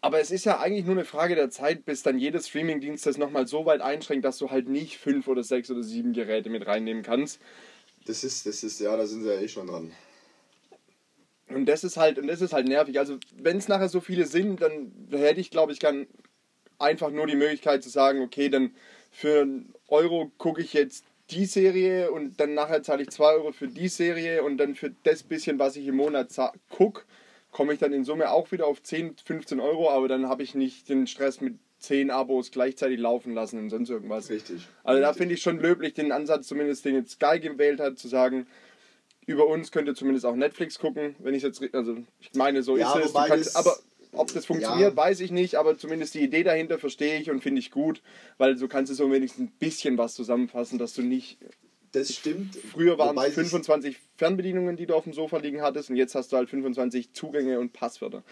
Aber es ist ja eigentlich nur eine Frage der Zeit, bis dann jeder Streamingdienst das nochmal so weit einschränkt, dass du halt nicht fünf oder sechs oder sieben Geräte mit reinnehmen kannst. Das ist, das ist, ja, da sind sie ja eh schon dran. Und das ist halt, und das ist halt nervig. Also wenn es nachher so viele sind, dann hätte ich, glaube ich, gern einfach nur die Möglichkeit zu sagen, okay, dann für einen Euro gucke ich jetzt die Serie und dann nachher zahle ich 2 Euro für die Serie und dann für das bisschen, was ich im Monat gucke, komme ich dann in Summe auch wieder auf 10, 15 Euro, aber dann habe ich nicht den Stress mit 10 Abos gleichzeitig laufen lassen und sonst irgendwas. Richtig. Also da Richtig. finde ich schon löblich den Ansatz, zumindest den jetzt Sky gewählt hat, zu sagen, über uns könnt ihr zumindest auch Netflix gucken, wenn ich jetzt, also ich meine, so Ja, ist es. Kannst, aber ob das funktioniert, Ja. weiß ich nicht, aber zumindest die Idee dahinter verstehe ich und finde ich gut, weil so kannst du so wenigstens ein bisschen was zusammenfassen, dass du nicht, Das stimmt. früher waren Wobei es sich- 25 Fernbedienungen, die du auf dem Sofa liegen hattest und jetzt hast du halt 25 Zugänge und Passwörter.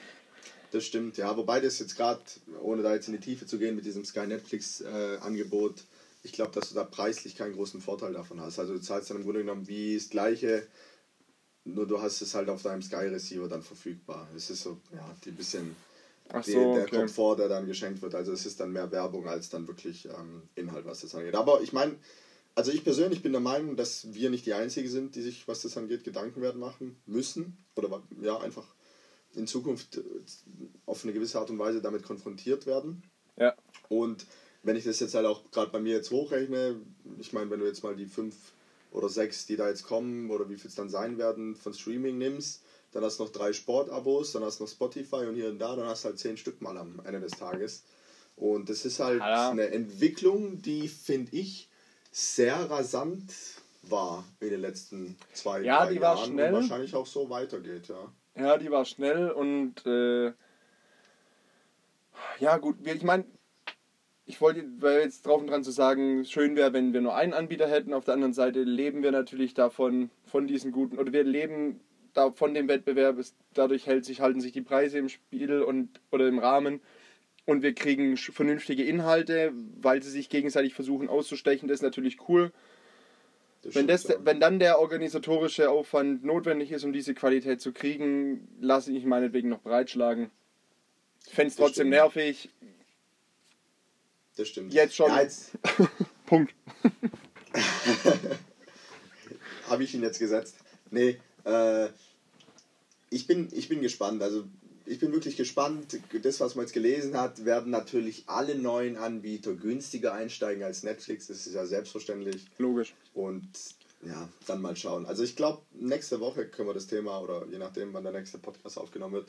Das stimmt, ja. Wobei das jetzt gerade, ohne da jetzt in die Tiefe zu gehen mit diesem Sky Netflix äh, Angebot, ich glaube, dass du da preislich keinen großen Vorteil davon hast. Also du zahlst dann im Grunde genommen wie das gleiche, nur du hast es halt auf deinem Sky Receiver dann verfügbar. Es ist so, ja, die bisschen Ach die, so, der okay. Komfort, der dann geschenkt wird. Also es ist dann mehr Werbung als dann wirklich ähm, Inhalt, was das angeht. Aber ich meine, also ich persönlich bin der Meinung, dass wir nicht die Einzigen sind, die sich, was das angeht, Gedanken werden machen müssen. Oder ja, einfach in Zukunft äh, auf eine gewisse Art und Weise damit konfrontiert werden. Ja. Und wenn ich das jetzt halt auch gerade bei mir jetzt hochrechne, ich meine, wenn du jetzt mal die fünf oder sechs, die da jetzt kommen, oder wie viel es dann sein werden, von Streaming nimmst, dann hast du noch drei Sportabos, dann hast du noch Spotify und hier und da, dann hast du halt zehn Stück mal am Ende des Tages. Und das ist halt Ja. eine Entwicklung, die, finde ich, sehr rasant war in den letzten zwei, Ja, drei die war Jahren schnell. und wahrscheinlich auch so weitergeht, ja. Ja, die war schnell und äh, ja gut, ich meine, ich wollte jetzt drauf und dran zu sagen, schön wäre, wenn wir nur einen Anbieter hätten. Auf der anderen Seite leben wir natürlich davon, von diesen guten, oder wir leben da von dem Wettbewerb. Dadurch hält sich, halten sich die Preise im Spiel und oder im Rahmen. Und wir kriegen vernünftige Inhalte, weil sie sich gegenseitig versuchen auszustechen. Das ist natürlich cool. Wenn, stimmt, das, wenn dann der organisatorische Aufwand notwendig ist, um diese Qualität zu kriegen, lasse ich meinetwegen noch breitschlagen. Ich fände es Das trotzdem stimmt. nervig. das stimmt. jetzt schon. Ja, jetzt, Punkt. habe ich ihn jetzt gesetzt. Nee, äh, ich, bin, ich bin gespannt. Also ich bin wirklich gespannt. Das, was man jetzt gelesen hat, werden natürlich alle neuen Anbieter günstiger einsteigen als Netflix. Das ist ja selbstverständlich. Logisch. Und ja, dann mal schauen. Also ich glaube, nächste Woche können wir das Thema, oder je nachdem, wann der nächste Podcast aufgenommen wird,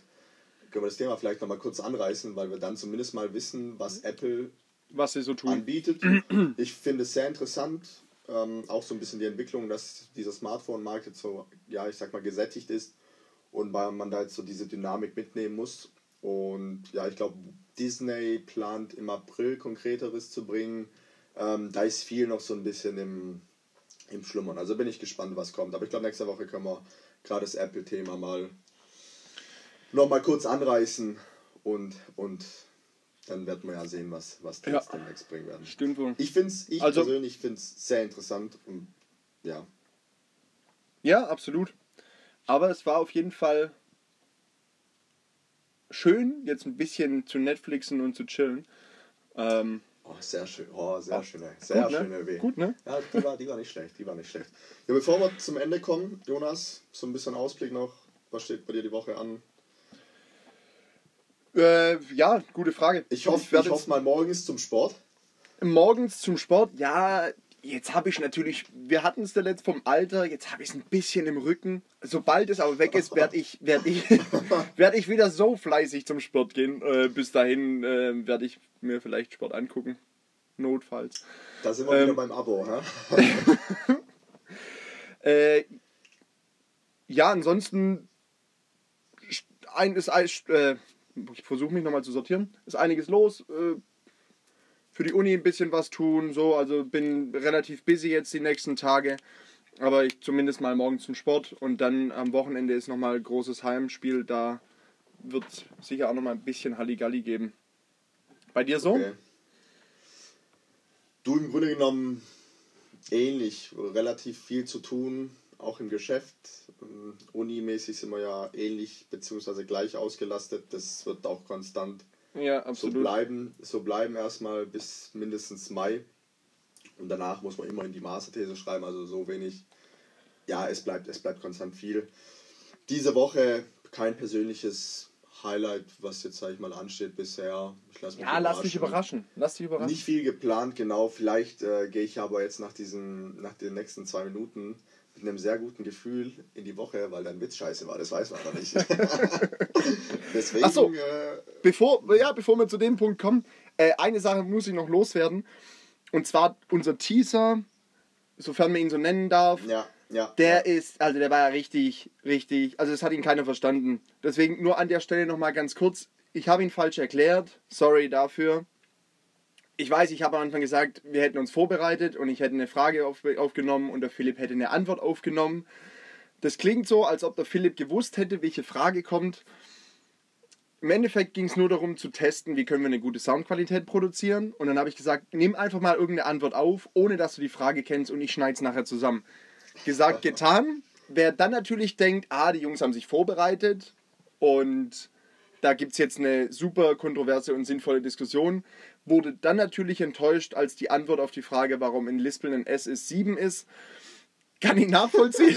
können wir das Thema vielleicht nochmal kurz anreißen, weil wir dann zumindest mal wissen, was Apple Was sie so tun. anbietet. Ich finde es sehr interessant, ähm, auch so ein bisschen die Entwicklung, dass dieser Smartphone-Markt jetzt so, ja, ich sag mal, gesättigt ist und weil man da jetzt so diese Dynamik mitnehmen muss. Und ja, ich glaube, Disney plant im April konkreteres zu bringen. Ähm, da ist viel noch so ein bisschen im, im Schlummern. Also bin ich gespannt, was kommt. Aber ich glaube, nächste Woche können wir gerade das Apple-Thema mal noch mal kurz anreißen und, und dann werden wir ja sehen, was, was die Ja. jetzt demnächst bringen werden. Stimmt wohl. Ich finde es, ich Also- persönlich finde es sehr interessant und ja. Ja, absolut. Aber es war auf jeden Fall schön, jetzt ein bisschen zu Netflixen und zu chillen. Ähm, Oh, sehr schön, oh, sehr schöne, sehr gut, ne? schöne W. Gut, ne? Ja, die war, die war nicht schlecht, die war nicht schlecht. Ja, bevor wir zum Ende kommen, Jonas, so ein bisschen Ausblick noch. Was steht bei dir die Woche an? Äh, ja, gute Frage. Ich hoffe, ich, ich hoffe mal morgens zum Sport. Morgens zum Sport, ja, jetzt habe ich natürlich, wir hatten es letzt vom Alter, jetzt habe ich es ein bisschen im Rücken. Sobald es aber weg ist, werde ich, werd ich, werd ich wieder so fleißig zum Sport gehen. Äh, bis dahin äh, werde ich mir vielleicht Sport angucken. Notfalls. Da sind wir wieder Ähm. beim Abo, hä? Äh, ja, ansonsten ein, ist, ein- äh, ich versuche mich nochmal zu sortieren. Ist einiges los. Für die Uni ein bisschen was tun, so, also bin relativ busy jetzt die nächsten Tage. Aber ich zumindest mal morgen zum Sport und dann am Wochenende ist nochmal großes Heimspiel. Da wird sicher auch nochmal ein bisschen Halligalli geben. Bei dir so? Okay. Du im Grunde genommen ähnlich, relativ viel zu tun, auch im Geschäft. Ähm, Unimäßig sind wir ja ähnlich bzw. gleich ausgelastet. Das wird auch konstant Ja, so absolut. bleiben, so bleiben erstmal bis mindestens Mai. Und danach muss man immer in die Masterthese schreiben, also so wenig. Ja, es bleibt, es bleibt konstant viel. Diese Woche kein persönliches Highlight, was jetzt, sag ich mal, ansteht bisher. Ich lass mich ja, lass dich überraschen. Lass dich überraschen. Nicht viel geplant, genau. Vielleicht äh, gehe ich aber jetzt nach, diesen, nach den nächsten zwei Minuten mit einem sehr guten Gefühl in die Woche, weil dein Witz scheiße war. Das weiß man noch nicht. Deswegen, Ach so. äh, Bevor, ja, bevor wir zu dem Punkt kommen, äh, eine Sache muss ich noch loswerden. Und zwar unser Teaser, sofern man ihn so nennen darf, ja, ja. der ist, also der war ja richtig, richtig, also das hat ihn keiner verstanden. Deswegen nur an der Stelle nochmal ganz kurz, ich habe ihn falsch erklärt, sorry dafür. Ich weiß, ich habe am Anfang gesagt, wir hätten uns vorbereitet und ich hätte eine Frage auf, aufgenommen und der Philipp hätte eine Antwort aufgenommen. Das klingt so, als ob der Philipp gewusst hätte, welche Frage kommt. Im Endeffekt ging es nur darum zu testen, wie können wir eine gute Soundqualität produzieren. Und dann habe ich gesagt, nimm einfach mal irgendeine Antwort auf, ohne dass du die Frage kennst und ich schneide es nachher zusammen. Gesagt, getan. Wer dann natürlich denkt, ah, die Jungs haben sich vorbereitet und da gibt es jetzt eine super kontroverse und sinnvolle Diskussion, wurde dann natürlich enttäuscht, als die Antwort auf die Frage, warum in Lispeln ein S ist 7 ist. Kann ich nachvollziehen.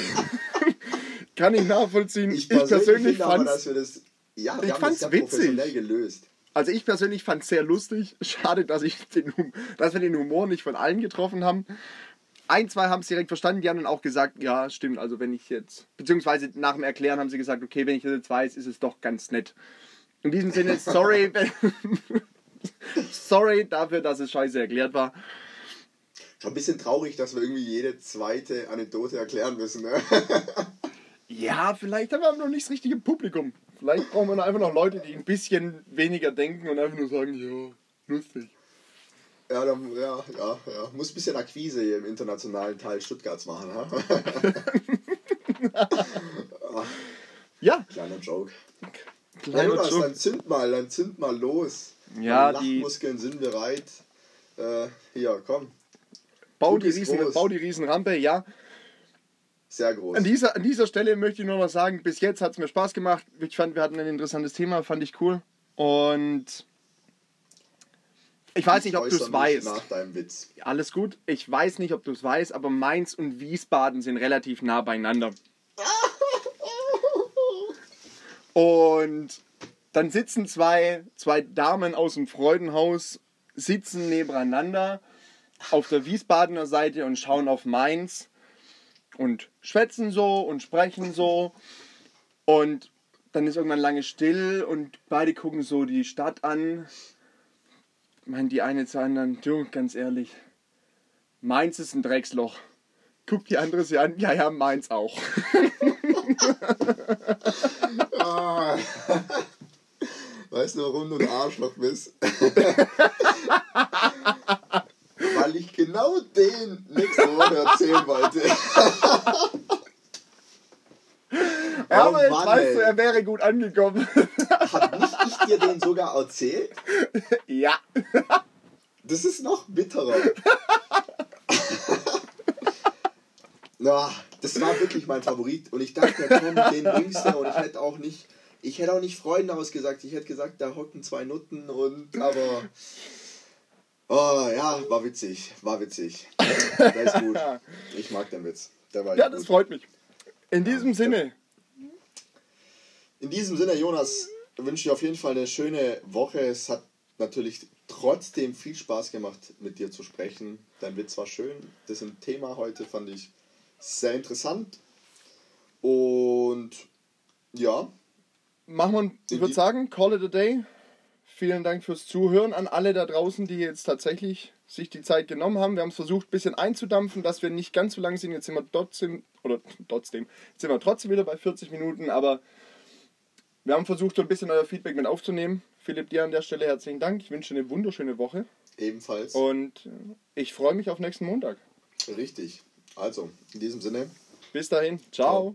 Kann ich nachvollziehen. Ich persönlich, das. Ja, Ich fand's das sehr professionell witzig. gelöst. Also ich persönlich fand es sehr lustig. Schade, dass, ich den, dass wir den Humor nicht von allen getroffen haben. Ein, zwei haben es direkt verstanden, die haben dann auch gesagt, ja, stimmt, also wenn ich jetzt, beziehungsweise nach dem Erklären haben sie gesagt, okay, wenn ich das jetzt weiß, ist es doch ganz nett. In diesem Sinne, sorry, wenn, sorry dafür, dass es scheiße erklärt war. Schon ein bisschen traurig, dass wir irgendwie jede zweite Anekdote erklären müssen. Ne? Ja, vielleicht haben wir noch nicht das richtige Publikum. Vielleicht brauchen wir einfach noch Leute, die ein bisschen weniger denken und einfach nur sagen, ja, lustig. Ja, dann, ja, ja, ja. Muss ein bisschen Akquise hier im internationalen Teil Stuttgarts machen. Ha? Ja, Kleiner Joke. Ja, kleiner Jonas, Joke. dann zünd mal, dann zünd mal los. Ja, Meine die- Lachmuskeln sind bereit. Äh, hier, komm. Bau die, Riesen, groß. bau die Riesenrampe, ja. Sehr groß. An dieser, an dieser Stelle möchte ich nur noch sagen, bis jetzt hat es mir Spaß gemacht. Ich fand, wir hatten ein interessantes Thema, fand ich cool. Und ich weiß nicht, ob du es weißt. Nach deinem Witz. Alles gut. Ich weiß nicht, ob du es weißt, aber Mainz und Wiesbaden sind relativ nah beieinander. Und dann sitzen zwei, zwei Damen aus dem Freudenhaus, sitzen nebeneinander auf der Wiesbadener Seite und schauen auf Mainz und schwätzen so und sprechen so. Und dann ist irgendwann lange still und beide gucken so die Stadt an. Meint die eine zur anderen, du, ganz ehrlich, Mainz ist ein Drecksloch. Guckt die andere sie an, ja, ja, Mainz auch. Ah. Weißt du, warum du ein Arschloch bist? Weil ich genau den nächste Woche erzählen wollte. Ja, Oh aber jetzt Mann, weißt ey. du, er wäre gut angekommen. Hab nicht ich dir den sogar erzählt? ja. Das ist noch bitterer. Na, das war wirklich mein Favorit. Und ich dachte, komm, den bringst du. Und ich hätte auch nicht, ich hätte auch nicht Freunde ausgesagt. Ich hätte gesagt, da hocken zwei Nutten und aber. Oh ja, war witzig. War witzig. Der ist gut. Ich mag den Witz. Der war Ja, das gut. freut mich. In diesem Sinne, In diesem Sinne, Jonas, wünsche dir auf jeden Fall eine schöne Woche. Es hat natürlich trotzdem viel Spaß gemacht, mit dir zu sprechen. Dein Witz war schön. Das Thema heute fand ich sehr interessant. Und ja. Machen wir, ich würde sagen, call it a day. Vielen Dank fürs Zuhören an alle da draußen, die jetzt tatsächlich sich die Zeit genommen haben. Wir haben es versucht, ein bisschen einzudampfen, dass wir nicht ganz so lang sind. Jetzt sind wir trotzdem, oder trotzdem, jetzt sind wir trotzdem wieder bei 40 Minuten, aber wir haben versucht, so ein bisschen euer Feedback mit aufzunehmen. Philipp, dir an der Stelle herzlichen Dank. Ich wünsche eine wunderschöne Woche. Ebenfalls. Und ich freue mich auf nächsten Montag. Richtig. Also, in diesem Sinne. Bis dahin. Ciao. Ciao.